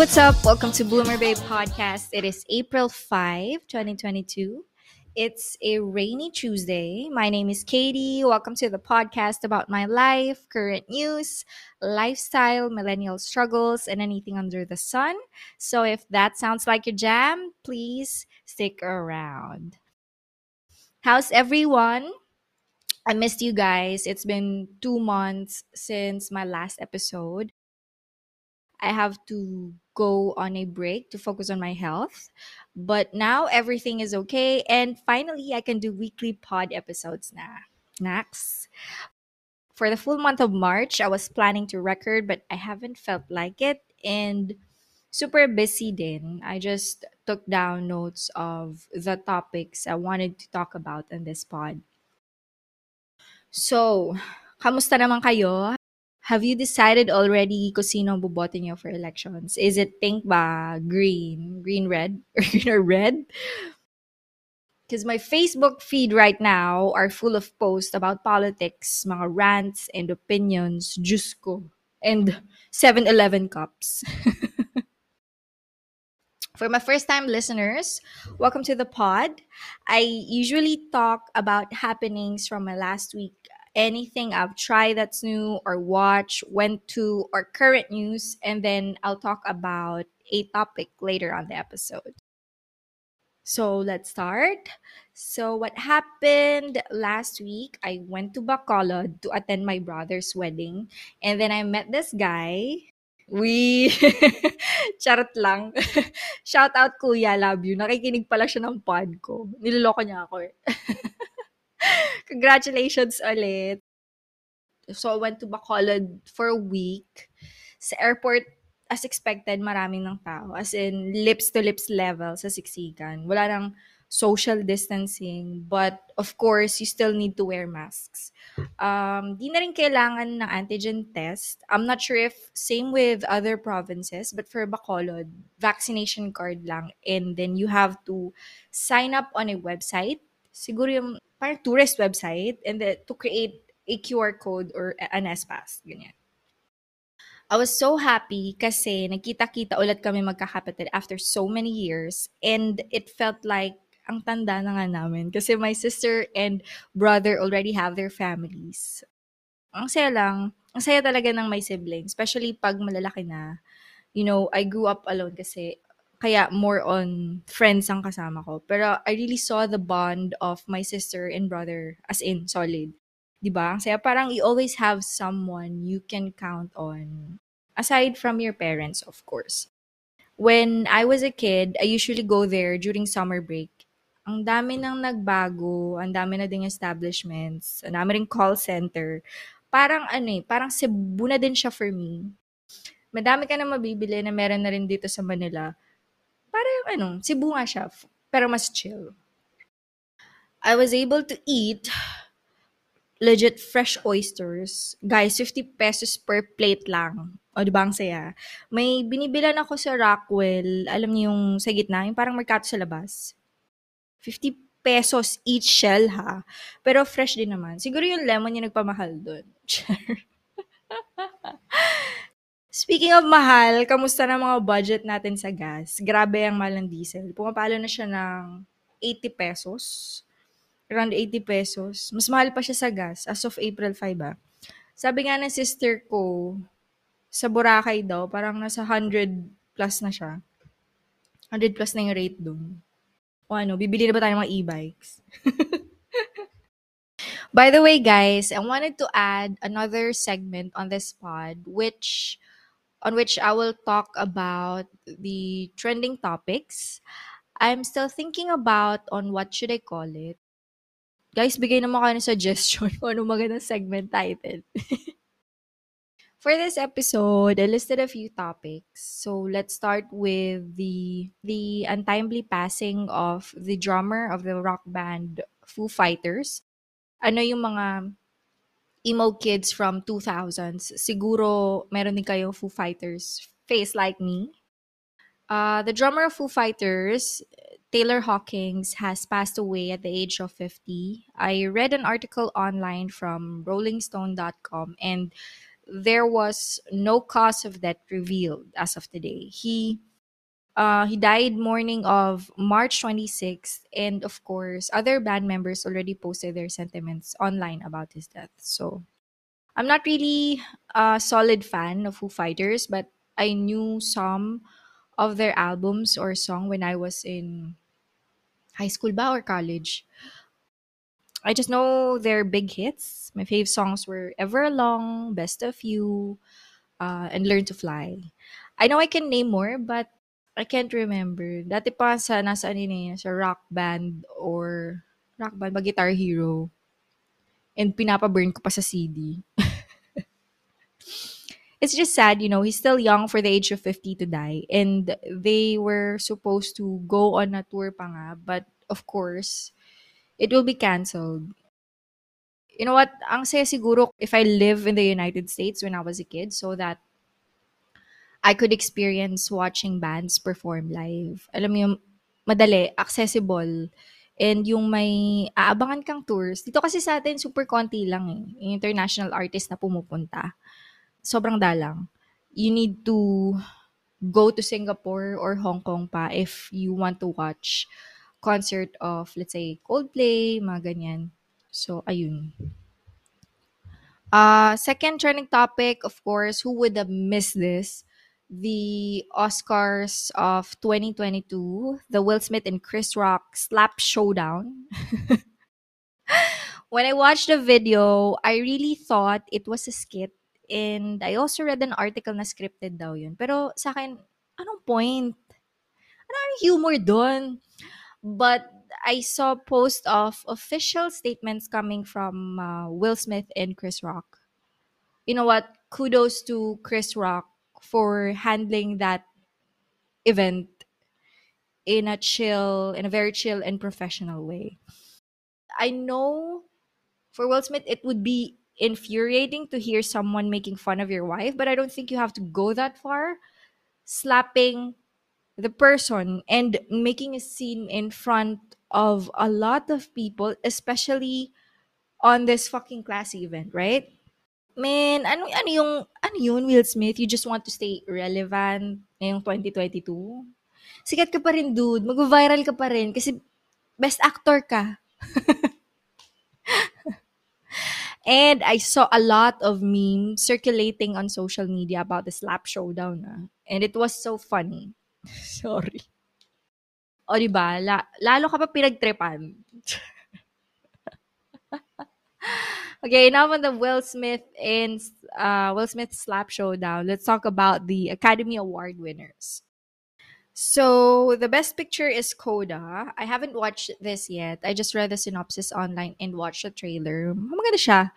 What's up? Welcome to Bloomer Bay Podcast. It is April 5, 2022. It's a rainy Tuesday. My name is Katie. Welcome to the podcast about my life, current news, lifestyle, millennial struggles, and anything under the sun. So if that sounds like your jam, please stick around. How's everyone? I missed you guys. It's been two months since my last episode. I have to go on a break to focus on my health. But now everything is okay. And finally, I can do weekly pod episodes now. Next. For the full month of March, I was planning to record, but I haven't felt like it. And super busy din. I just took down notes of the topics I wanted to talk about in this pod. So, kamusta naman kayo? Have you decided already kung sino niyo for elections? Is it pink ba, green, green red, or green or red? Because my Facebook feed right now are full of posts about politics, mga rants and opinions, ko, and 7-Eleven cups. For my first time listeners, welcome to the pod. I usually talk about happenings from my last week, anything I've tried that's new or watched, went to, or current news, and then I'll talk about a topic later on the episode. So let's start. So what happened last week? I went to Bacolod to attend my brother's wedding, and then I met this guy. We charot lang. Shout out Kuya, love you. Nakikinig pala siya ng pod ko. Niloloko niya ako. Congratulations ulit. So I went to Bacolod for a week. Sa airport, as expected, maraming ng tao. As in, lips to lips level sa siksikan. Wala nang social distancing. But, of course, you still need to wear masks. Um, di na rin kailangan ng antigen test. I'm not sure if same with other provinces, but for Bacolod, vaccination card lang. And then you have to sign up on a website. Siguro yung parang tourist website and then to create a QR code or an S-Pass. Ganyan. I was so happy kasi nagkita-kita ulit kami magkakapatid after so many years and it felt like ang tanda na nga namin kasi my sister and brother already have their families. Ang saya lang. Ang saya talaga ng may siblings, especially pag malalaki na. You know, I grew up alone kasi kaya more on friends ang kasama ko. Pero I really saw the bond of my sister and brother as in solid. 'Di ba? Ang parang you always have someone you can count on aside from your parents, of course. When I was a kid, I usually go there during summer break. Ang dami nang nagbago, ang dami na ding establishments, ang dami ring call center. Parang ano eh, parang Cebu na din siya for me. Madami ka na mabibili na meron na rin dito sa Manila. Parang ano, Cebu nga siya, pero mas chill. I was able to eat legit fresh oysters. Guys, 50 pesos per plate lang. O, di ba ang saya? May binibilan ako sa Rockwell. Alam niyo yung sa gitna, yung parang merkato sa labas. 50 pesos each shell ha. Pero fresh din naman. Siguro yung lemon yung nagpamahal doon. Speaking of mahal, kamusta na mga budget natin sa gas? Grabe ang mahal ng diesel. Pumapalo na siya ng 80 pesos. Around 80 pesos. Mas mahal pa siya sa gas as of April 5 ba. Sabi nga ng sister ko, sa Boracay daw, parang nasa 100 plus na siya. 100 plus na yung rate doon. O ano, bibili na ba tayo ng mga e-bikes? By the way, guys, I wanted to add another segment on this pod, which on which I will talk about the trending topics. I'm still thinking about on what should I call it. Guys, bigay naman kayo ng suggestion kung ano magandang segment title. For this episode, I listed a few topics. So let's start with the the untimely passing of the drummer of the rock band Foo Fighters. Ano yung mga emo kids from 2000s? Siguro meron din kayo Foo Fighters face like me. Uh, the drummer of Foo Fighters, Taylor Hawkins, has passed away at the age of 50. I read an article online from rollingstone.com and there was no cause of death revealed as of today. He uh, he died morning of March 26th, and of course, other band members already posted their sentiments online about his death. So, I'm not really a solid fan of Foo Fighters, but I knew some of their albums or song when I was in high school ba or college. I just know their big hits. My fave songs were Ever Everlong, Best of You, uh, and Learn to Fly. I know I can name more, but I can't remember. Dati pa sa nasa ano yun eh, sa rock band or rock band ba Guitar Hero. And pinapa-burn ko pa sa CD. it's just sad, you know, he's still young for the age of 50 to die. And they were supposed to go on a tour pa nga, but of course, it will be canceled. You know what? Ang saya siguro if I live in the United States when I was a kid so that I could experience watching bands perform live. Alam mo yung madali, accessible, and yung may aabangan kang tours. Dito kasi sa atin, super konti lang eh. Yung international artist na pumupunta. Sobrang dalang. You need to go to Singapore or Hong Kong pa if you want to watch concert of, let's say, Coldplay, mga ganyan. So, ayun. Uh, second trending topic, of course, who would have missed this? The Oscars of 2022, the Will Smith and Chris Rock slap showdown. when I watched the video, I really thought it was a skit. And I also read an article na scripted daw yun. Pero sa akin, anong point? Anong humor doon? But I saw post of official statements coming from uh, Will Smith and Chris Rock. You know what? Kudos to Chris Rock for handling that event in a chill, in a very chill and professional way. I know for Will Smith, it would be infuriating to hear someone making fun of your wife, but I don't think you have to go that far. Slapping the person and making a scene in front of a lot of people, especially on this fucking classy event, right? Man, ano, ano yung, ano yun, Will Smith? You just want to stay relevant ngayong 2022? Sikat ka pa rin, dude. Mag-viral ka pa rin kasi best actor ka. and I saw a lot of memes circulating on social media about the slap showdown. Ah. And it was so funny. Sorry. O, di ba? La- lalo ka pa pinagtripan. okay, now on the Will Smith and uh, Will Smith slap showdown. Let's talk about the Academy Award winners. So the best picture is Coda. I haven't watched this yet. I just read the synopsis online and watched the trailer. Maganda siya.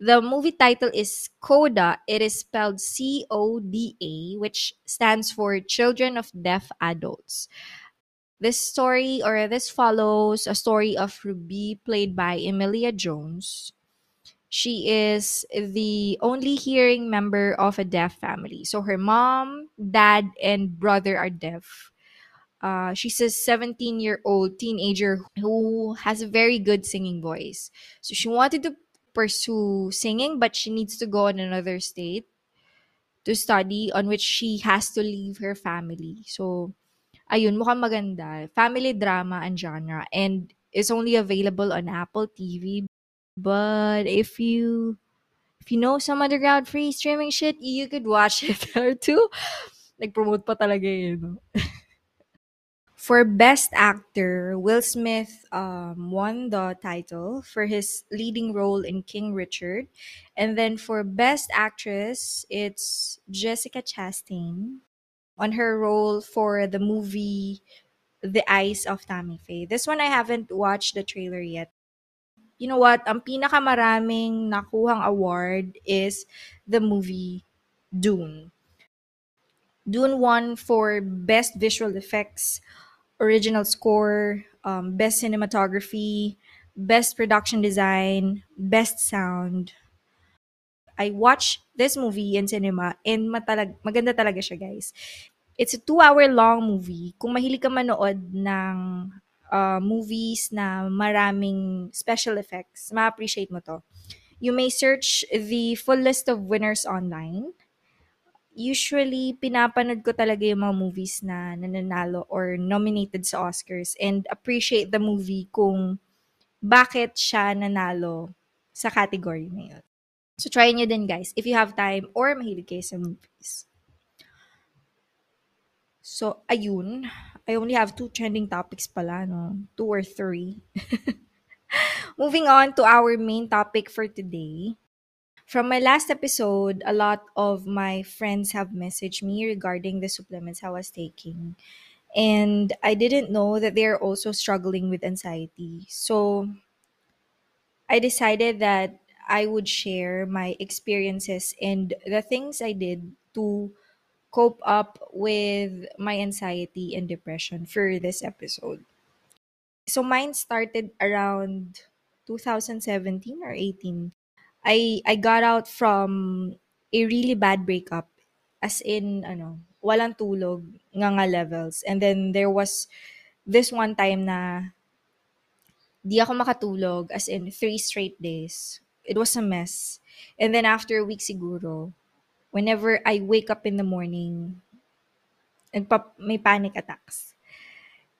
The movie title is Coda. It is spelled C O D A, which stands for Children of Deaf Adults. This story or this follows a story of Ruby, played by Emilia Jones. She is the only hearing member of a deaf family. So her mom, dad, and brother are deaf. Uh, she's a 17 year old teenager who has a very good singing voice. So she wanted to pursue singing, but she needs to go in another state to study on which she has to leave her family. So, ayun, mukhang maganda. Family drama and genre. And it's only available on Apple TV. But if you if you know some underground free streaming shit, you could watch it there too. Nag-promote pa talaga yun. For Best Actor, Will Smith um, won the title for his leading role in King Richard. And then for Best Actress, it's Jessica Chastain on her role for the movie The Eyes of Tammy Faye. This one I haven't watched the trailer yet. You know what? Ang pinakamaraming nakuhang award is the movie Dune. Dune won for Best Visual Effects, original score, um, best cinematography, best production design, best sound. I watched this movie in cinema and matalag, maganda talaga siya, guys. It's a two-hour long movie. Kung mahilig ka manood ng uh, movies na maraming special effects, ma-appreciate mo to. You may search the full list of winners online. Usually, pinapanood ko talaga yung mga movies na nananalo or nominated sa Oscars and appreciate the movie kung bakit siya nanalo sa category na yun. So, try nyo din guys if you have time or mahilig kayo sa movies. So, ayun. I only have two trending topics pala, no? Two or three. Moving on to our main topic for today. From my last episode, a lot of my friends have messaged me regarding the supplements I was taking. And I didn't know that they're also struggling with anxiety. So I decided that I would share my experiences and the things I did to cope up with my anxiety and depression for this episode. So mine started around 2017 or 18. I I got out from a really bad breakup as in ano, walang tulog, nga nga levels. And then there was this one time na di ako makatulog as in three straight days. It was a mess. And then after a week siguro, whenever I wake up in the morning, nagpa- may panic attacks.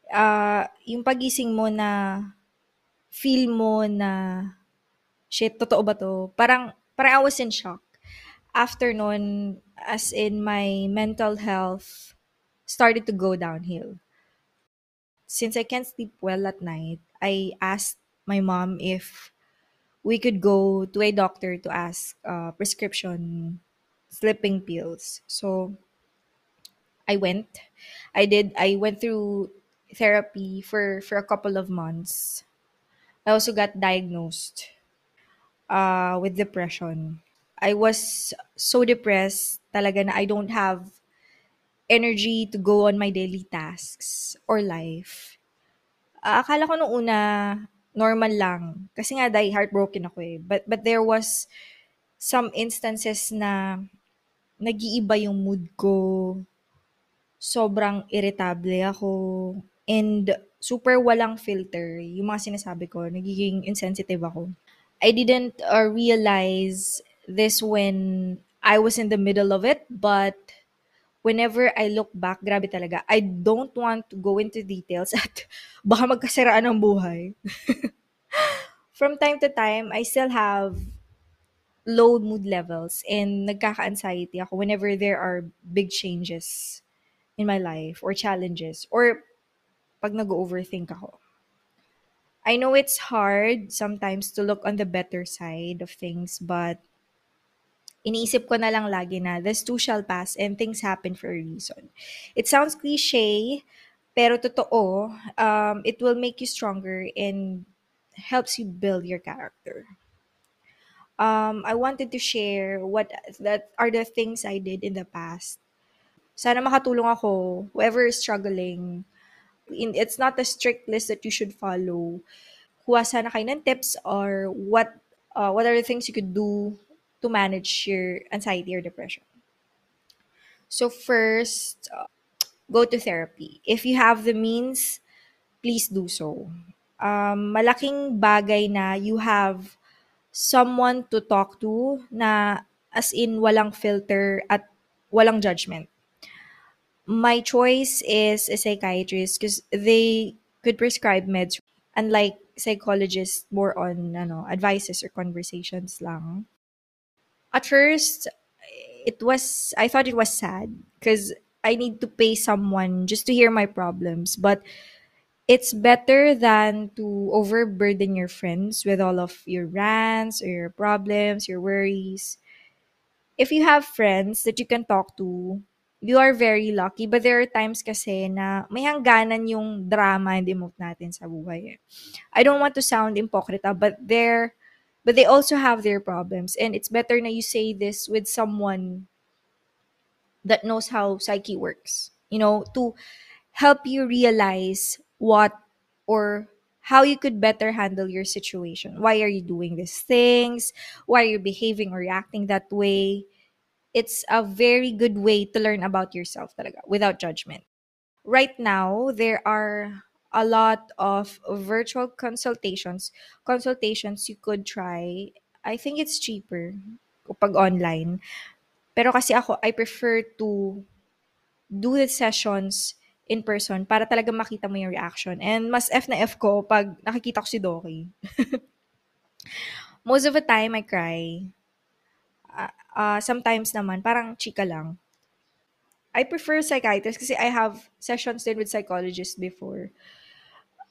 Uh, yung pagising mo na feel mo na shit, totoo ba to? Parang, parang I was in shock. After nun, as in my mental health started to go downhill. Since I can't sleep well at night, I asked my mom if we could go to a doctor to ask uh, prescription sleeping pills. So I went. I did. I went through therapy for for a couple of months. I also got diagnosed uh, with depression. I was so depressed talaga na I don't have energy to go on my daily tasks or life. Akala ko nung una normal lang kasi nga dahil heartbroken ako eh. But but there was some instances na nag-iiba yung mood ko. Sobrang irritable ako and super walang filter. Yung mga sinasabi ko, nagiging insensitive ako. I didn't uh, realize this when I was in the middle of it, but whenever I look back, grabe talaga. I don't want to go into details at baka magkasiraan ng buhay. From time to time, I still have low mood levels and nagkaka-anxiety ako whenever there are big changes in my life or challenges or pag nag-overthink ako. I know it's hard sometimes to look on the better side of things but iniisip ko na lang lagi na this too shall pass and things happen for a reason. It sounds cliche, pero totoo, um, it will make you stronger and helps you build your character. Um, I wanted to share what that are the things I did in the past. Sana makatulong ako, whoever is struggling. In, it's not a strict list that you should follow. Kuha sana kayo ng tips or what uh, what are the things you could do to manage your anxiety or depression. So first, uh, go to therapy. If you have the means, please do so. Um, malaking bagay na you have someone to talk to na as in walang filter at walang judgment. My choice is a psychiatrist because they could prescribe meds unlike psychologists more on ano, advices or conversations lang. At first, it was I thought it was sad because I need to pay someone just to hear my problems, but it's better than to overburden your friends with all of your rants or your problems, your worries. If you have friends that you can talk to, you are very lucky. But there are times kasi na may hangganan yung drama and emote natin sa buhay. I don't want to sound impokrita, ah, but there, but they also have their problems. And it's better now you say this with someone that knows how psyche works. You know, to help you realize what or how you could better handle your situation. Why are you doing these things? Why are you behaving or reacting that way? It's a very good way to learn about yourself talaga, without judgment. Right now, there are a lot of virtual consultations, consultations you could try I think it's cheaper kapag online. Pero kasi ako, I prefer to do the sessions in person para talaga makita mo yung reaction. And mas F na F ko pag nakikita ko si Doki. Most of the time, I cry. Uh, uh, sometimes naman, parang chika lang. I prefer psychiatrist kasi I have sessions din with psychologists before.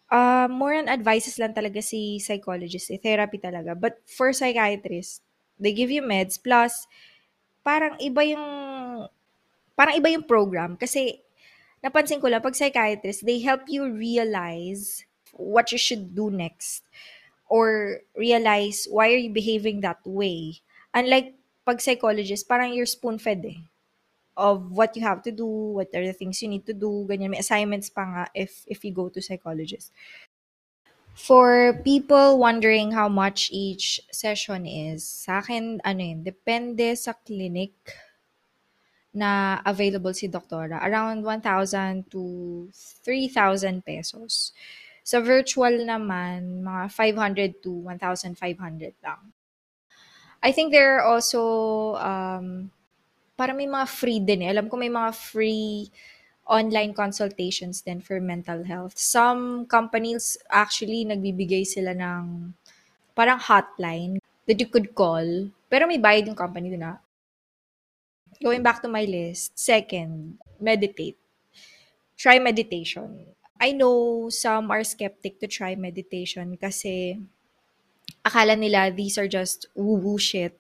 Uh, more on advices lang talaga si psychologist, eh, therapy talaga. But for psychiatrist, they give you meds plus parang iba yung parang iba yung program kasi napansin ko lang pag psychiatrist, they help you realize what you should do next or realize why are you behaving that way. Unlike pag psychologist, parang you're spoon-fed eh of what you have to do, what are the things you need to do, ganyan. May assignments pa nga if, if you go to psychologist. For people wondering how much each session is, sa akin, ano yun, depende sa clinic na available si doktora. Around 1,000 to 3,000 pesos. Sa virtual naman, mga 500 to 1,500 lang. I think there are also um, para may mga free din eh. Alam ko may mga free online consultations din for mental health. Some companies actually nagbibigay sila ng parang hotline that you could call. Pero may bayad yung company din na. Going back to my list, second, meditate. Try meditation. I know some are skeptic to try meditation kasi akala nila these are just woo-woo shit.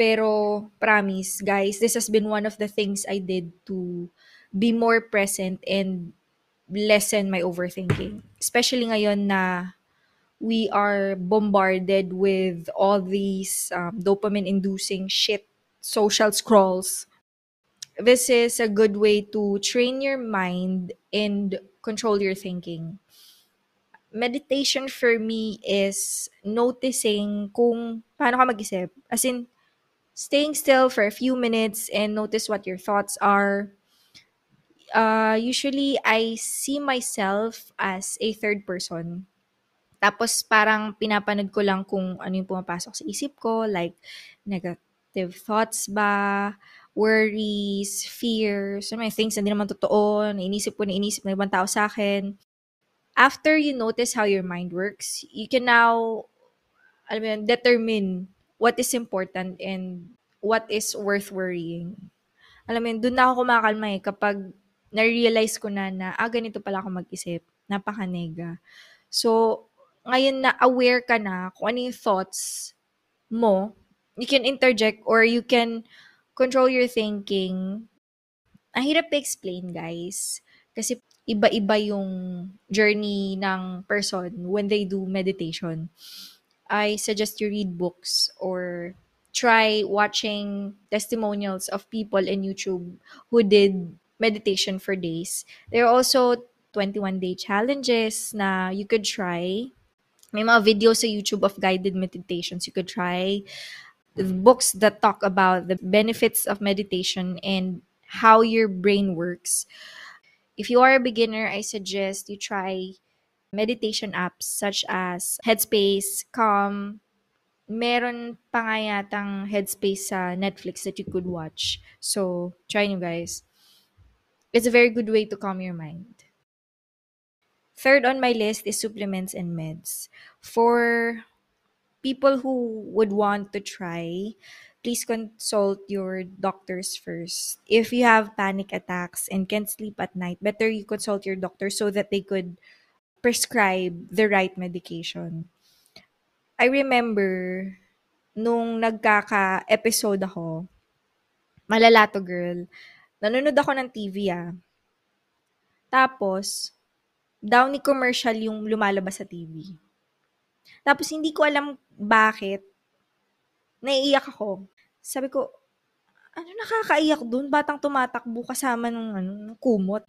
Pero promise, guys, this has been one of the things I did to be more present and lessen my overthinking. Especially ngayon na we are bombarded with all these um, dopamine-inducing shit, social scrolls. This is a good way to train your mind and control your thinking. Meditation for me is noticing kung paano ka mag-isip. As in, staying still for a few minutes and notice what your thoughts are. Uh, usually, I see myself as a third person. Tapos parang pinapanood ko lang kung ano yung pumapasok sa isip ko, like negative thoughts ba, worries, fears, so may things na hindi naman totoo, nainisip ko, nainisip ng ibang tao sa akin. After you notice how your mind works, you can now alam mo yun, determine what is important and what is worth worrying. Alam mo yun, doon na ako kumakalma eh kapag na-realize ko na na, ah, ganito pala ako mag-isip. Napaka-nega. So, ngayon na aware ka na kung ano yung thoughts mo, you can interject or you can control your thinking. Ang hirap explain, guys. Kasi iba-iba yung journey ng person when they do meditation. I suggest you read books or try watching testimonials of people in YouTube who did meditation for days. There are also 21 day challenges na you could try. May mga videos sa YouTube of guided meditations you could try. Books that talk about the benefits of meditation and how your brain works. If you are a beginner, I suggest you try meditation apps such as Headspace, Calm. Meron pa nga yatang Headspace sa Netflix that you could watch. So, try nyo guys. It's a very good way to calm your mind. Third on my list is supplements and meds. For people who would want to try, please consult your doctors first. If you have panic attacks and can't sleep at night, better you consult your doctor so that they could prescribe the right medication. I remember, nung nagkaka-episode ako, malala to girl, nanonood ako ng TV ah. Tapos, Downy commercial yung lumalabas sa TV. Tapos, hindi ko alam bakit, naiiyak ako. Sabi ko, ano nakakaiyak dun? Batang tumatakbo kasama ng, ano, kumot.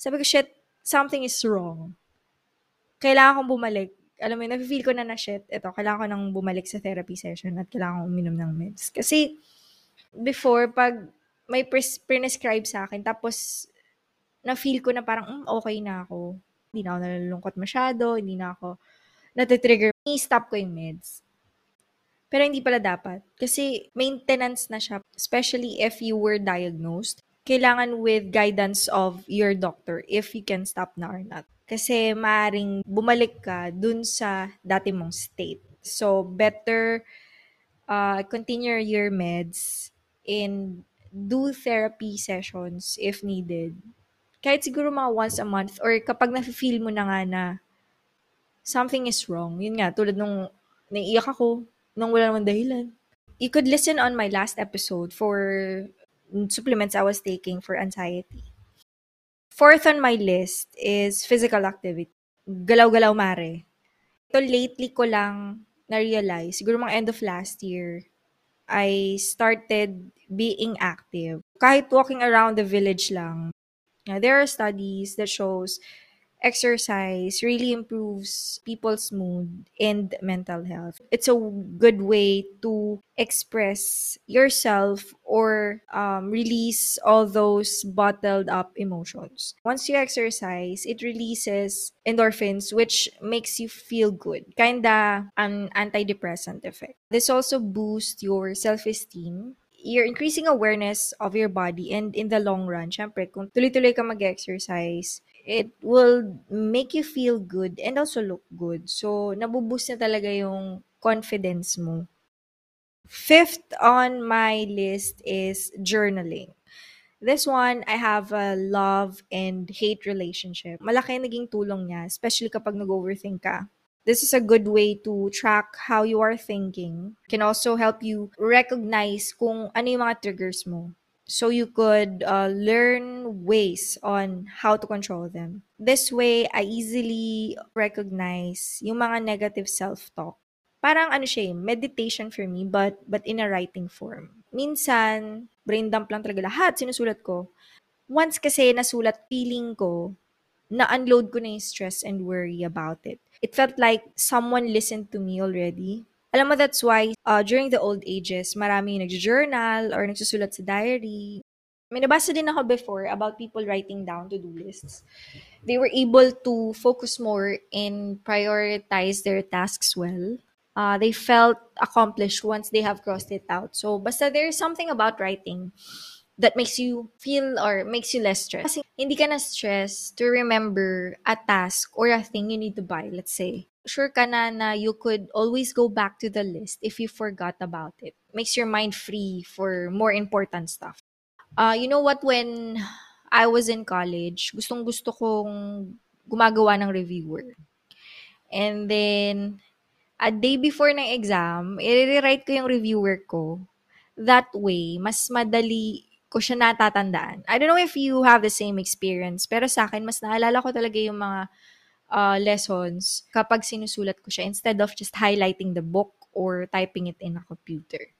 Sabi ko, shit, something is wrong kailangan kong bumalik. Alam mo, nafe-feel ko na na shit, ito, kailangan ko nang bumalik sa therapy session at kailangan kong uminom ng meds. Kasi, before, pag may pres- prescribe sa akin, tapos, na-feel ko na parang, mm, okay na ako. Hindi na ako nalulungkot masyado, hindi na ako natitrigger. I-stop ko yung meds. Pero hindi pala dapat. Kasi maintenance na siya. Especially if you were diagnosed. Kailangan with guidance of your doctor if you can stop na or not. Kasi maaring bumalik ka dun sa dati mong state. So, better uh, continue your meds and do therapy sessions if needed. Kahit siguro mga once a month or kapag nafe-feel mo na nga na something is wrong. Yun nga, tulad nung naiiyak ako, nang wala naman dahilan. You could listen on my last episode for supplements I was taking for anxiety. Fourth on my list is physical activity. Galaw-galaw mare. Ito lately ko lang na-realize, siguro mga end of last year, I started being active. Kahit walking around the village lang. There are studies that shows exercise really improves people's mood and mental health. It's a good way to express yourself or um, release all those bottled up emotions. Once you exercise, it releases endorphins, which makes you feel good. Kinda an antidepressant effect. This also boosts your self esteem you're increasing awareness of your body and in the long run, syempre, kung tuloy-tuloy ka mag-exercise, it will make you feel good and also look good. So, nabuboost na talaga yung confidence mo. Fifth on my list is journaling. This one, I have a love and hate relationship. Malaki naging tulong niya, especially kapag nag-overthink ka. This is a good way to track how you are thinking. Can also help you recognize kung ano yung mga triggers mo so you could uh, learn ways on how to control them. This way, I easily recognize yung mga negative self-talk. Parang ano siya, eh, meditation for me, but, but in a writing form. Minsan, brain dump lang talaga lahat, sinusulat ko. Once kasi nasulat, feeling ko, na-unload ko na yung stress and worry about it. It felt like someone listened to me already alam mo, that's why uh, during the old ages, marami nag-journal or nagsusulat sa diary. May nabasa din ako before about people writing down to-do lists. They were able to focus more and prioritize their tasks well. Uh, they felt accomplished once they have crossed it out. So, basta there's something about writing that makes you feel or makes you less stressed. Kasi hindi ka na stress to remember a task or a thing you need to buy, let's say sure ka na na you could always go back to the list if you forgot about it. Makes your mind free for more important stuff. Uh, you know what, when I was in college, gustong gusto kong gumagawa ng reviewer. And then, a day before ng exam, i-rewrite ko yung reviewer ko. That way, mas madali ko siya natatandaan. I don't know if you have the same experience, pero sa akin, mas naalala ko talaga yung mga uh, lessons kapag sinusulat ko siya instead of just highlighting the book or typing it in a computer.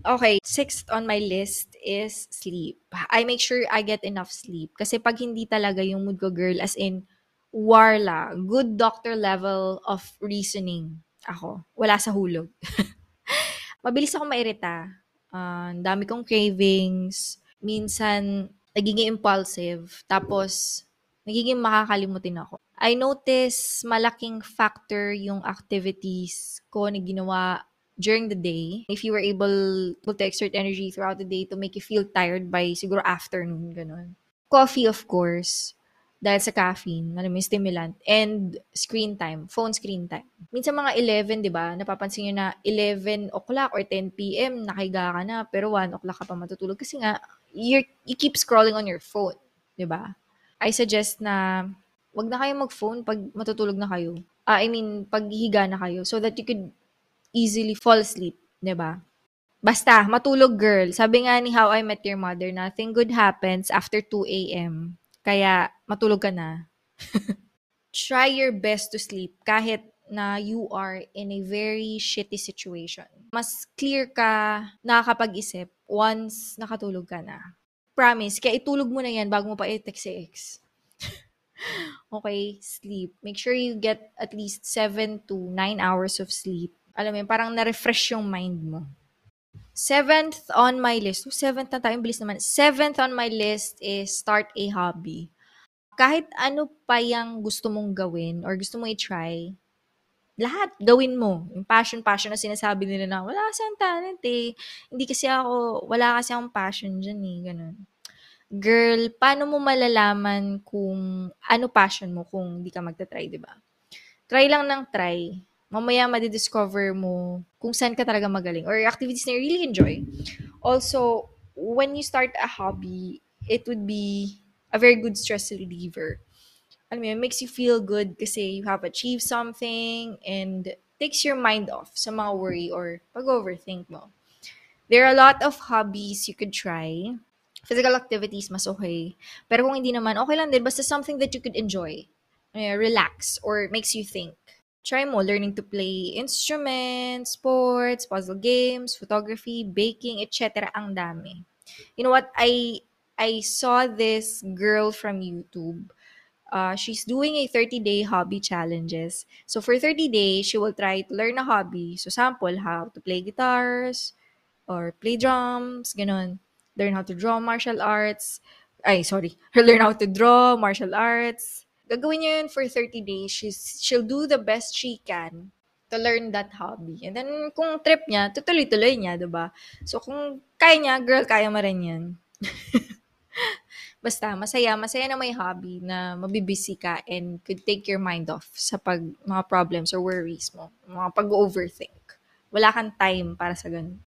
Okay, sixth on my list is sleep. I make sure I get enough sleep. Kasi pag hindi talaga yung mood ko, girl, as in, warla, good doctor level of reasoning ako. Wala sa hulog. Mabilis ako mairita. Uh, dami kong cravings. Minsan, nagiging impulsive. Tapos, nagiging makakalimutin ako. I notice malaking factor yung activities ko na ginawa during the day. If you were able to exert energy throughout the day to make you feel tired by siguro afternoon, ganun. Coffee, of course, dahil sa caffeine, ano may stimulant, and screen time, phone screen time. Minsan mga 11, di ba, napapansin nyo na 11 o'clock or 10 p.m., nakahiga ka na, pero 1 o'clock ka pa matutulog kasi nga, you you keep scrolling on your phone, di ba? I suggest na wag na kayo mag-phone pag matutulog na kayo. Uh, I mean, pag higa na kayo so that you could easily fall asleep, 'di ba? Basta, matulog girl. Sabi nga ni How I Met Your Mother, nothing good happens after 2 a.m. Kaya, matulog ka na. Try your best to sleep kahit na you are in a very shitty situation. Mas clear ka nakakapag-isip once nakatulog ka na. Promise, kaya itulog mo na yan bago mo pa i-text si ex. Okay, sleep. Make sure you get at least 7 to 9 hours of sleep. Alam mo parang na-refresh yung mind mo. Seventh on my list. Oh, seventh na tayo, bilis naman. Seventh on my list is start a hobby. Kahit ano pa yung gusto mong gawin or gusto mong i-try, lahat, gawin mo. Yung passion, passion na sinasabi nila na, wala kasi ang talent eh. Hindi kasi ako, wala kasi akong passion dyan eh, ganun. Girl, paano mo malalaman kung ano passion mo kung di ka magta-try, di ba? Try lang ng try. Mamaya madidiscover mo kung saan ka talaga magaling or activities na you really enjoy. Also, when you start a hobby, it would be a very good stress reliever. I mean, it makes you feel good kasi you have achieved something and takes your mind off sa mga worry or pag-overthink mo. There are a lot of hobbies you could try physical activities mas okay. Pero kung hindi naman, okay lang din. Basta something that you could enjoy. Relax or makes you think. Try mo learning to play instruments, sports, puzzle games, photography, baking, etc. Ang dami. You know what? I I saw this girl from YouTube. Uh, she's doing a 30-day hobby challenges. So for 30 days, she will try to learn a hobby. So sample, how to play guitars or play drums, ganun learn how to draw martial arts. Ay, sorry. Learn how to draw martial arts. Gagawin niya yun for 30 days. She's, she'll do the best she can to learn that hobby. And then, kung trip niya, tutuloy-tuloy niya, diba? So, kung kaya niya, girl, kaya mo rin yan. Basta, masaya. Masaya na may hobby na mabibisi ka and could take your mind off sa pag, mga problems or worries mo. Mga pag-overthink. Wala kang time para sa ganun.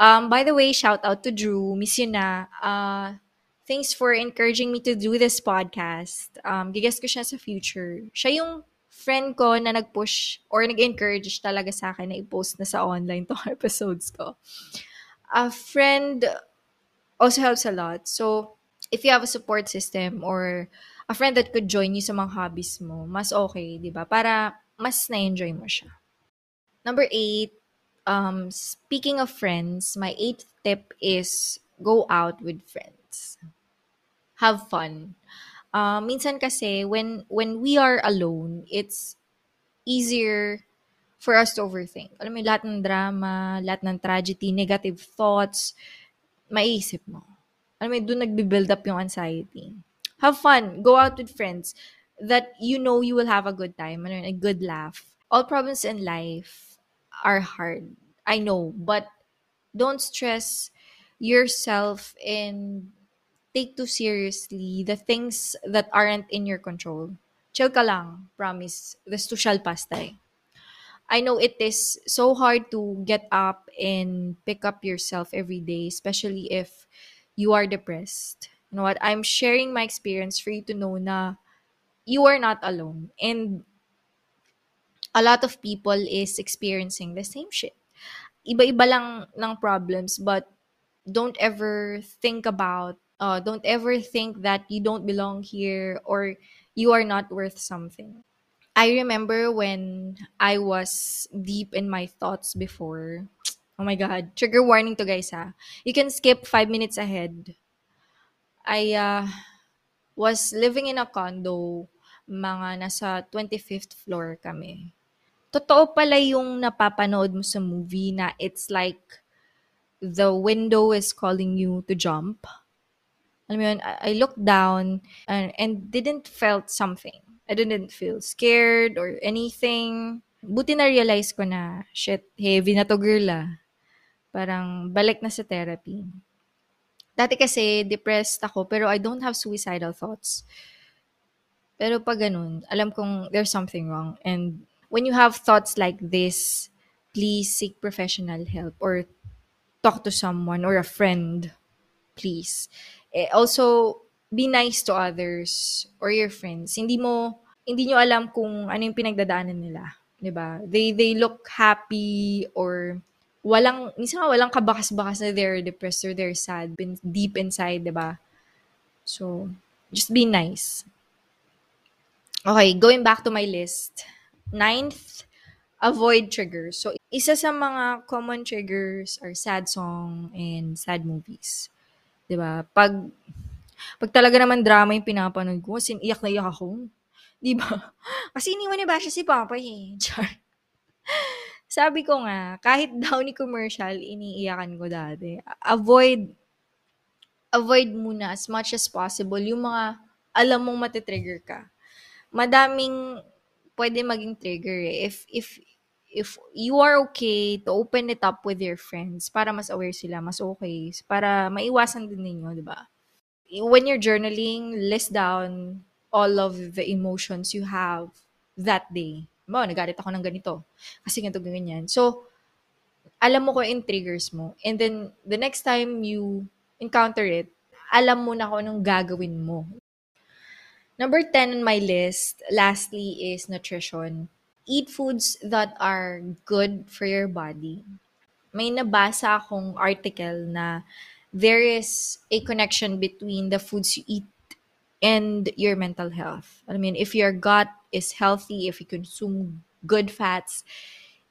Um, by the way, shout out to Drew. Miss you na. Uh, thanks for encouraging me to do this podcast. Um, gigas ko siya sa future. Siya yung friend ko na nag-push or nag-encourage talaga sa akin na i-post na sa online tong episodes ko. A friend also helps a lot. So, if you have a support system or a friend that could join you sa mga hobbies mo, mas okay, di ba? Para mas na-enjoy mo siya. Number eight, um, speaking of friends, my eighth tip is go out with friends. Have fun. Uh, minsan kasi, when, when we are alone, it's easier for us to overthink. Alam mo, lahat ng drama, lahat ng tragedy, negative thoughts, maiisip mo. Alam mo, doon nagbe-build up yung anxiety. Have fun. Go out with friends that you know you will have a good time, a good laugh. All problems in life are hard. I know, but don't stress yourself and take too seriously the things that aren't in your control. Chill ka lang, promise. This too shall pass tayo. Eh. I know it is so hard to get up and pick up yourself every day, especially if you are depressed. You know what? I'm sharing my experience for you to know na you are not alone. And a lot of people is experiencing the same shit. Iba-iba lang ng problems, but don't ever think about, uh, don't ever think that you don't belong here or you are not worth something. I remember when I was deep in my thoughts before. Oh my God. Trigger warning to guys ha. You can skip five minutes ahead. I uh, was living in a condo. Mga nasa 25th floor kami totoo pala yung napapanood mo sa movie na it's like the window is calling you to jump. Alam mo yun, I looked down and, and didn't felt something. I didn't feel scared or anything. Buti na-realize ko na, shit, heavy na to girl ah. Parang balik na sa therapy. Dati kasi depressed ako pero I don't have suicidal thoughts. Pero pag ganun, alam kong there's something wrong and when you have thoughts like this, please seek professional help or talk to someone or a friend, please. Eh, also, be nice to others or your friends. Hindi mo, hindi nyo alam kung ano yung pinagdadaanan nila. 'di ba? They they look happy or walang minsan walang kabakas-bakas na they're depressed or they're sad deep inside, 'di ba? So, just be nice. Okay, going back to my list. Ninth, avoid triggers. So, isa sa mga common triggers are sad song and sad movies. 'Di ba? Pag pag talaga naman drama yung pinapanood ko, sin iyak na iyak ako. 'Di ba? Kasi iniwan ni Basha si Papa eh. Char. Sabi ko nga, kahit daw ni commercial, iniiyakan ko dati. Avoid avoid muna as much as possible yung mga alam mong matitrigger ka. Madaming pwede maging trigger eh. If, if, if you are okay to open it up with your friends para mas aware sila, mas okay, para maiwasan din ninyo, di ba? When you're journaling, list down all of the emotions you have that day. Mo, nagalit ako ng ganito. Kasi ganito, ganyan. So, alam mo kung yung triggers mo. And then, the next time you encounter it, alam mo na kung anong gagawin mo. Number 10 on my list, lastly, is nutrition. Eat foods that are good for your body. May nabasa akong article na there is a connection between the foods you eat and your mental health. I mean, if your gut is healthy, if you consume good fats,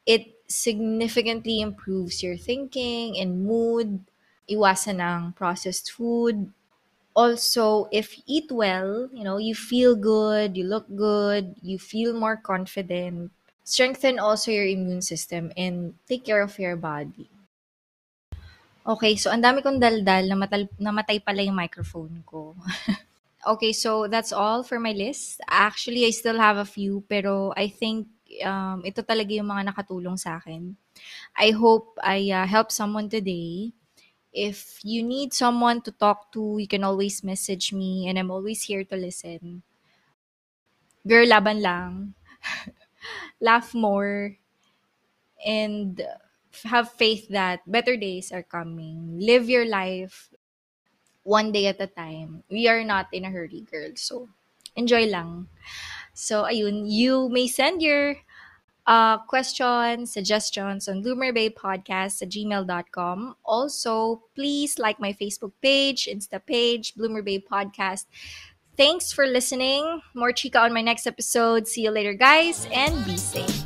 it significantly improves your thinking and mood. Iwasan ng processed food, also if you eat well you know you feel good you look good you feel more confident strengthen also your immune system and take care of your body. Okay so ang dami kong daldal namatay, namatay pala yung microphone ko. Okay so that's all for my list. Actually I still have a few pero I think um, ito talaga yung mga nakatulong sa akin. I hope I uh, help someone today if you need someone to talk to, you can always message me and I'm always here to listen. Girl, laban lang. Laugh more. And have faith that better days are coming. Live your life one day at a time. We are not in a hurry, girl. So, enjoy lang. So, ayun, you may send your uh, questions, suggestions on bloomerbabe.podcast at gmail.com. Also, please like my Facebook page, Insta page, Bloomer Bay Podcast. Thanks for listening. More chica on my next episode. See you later, guys, and be safe.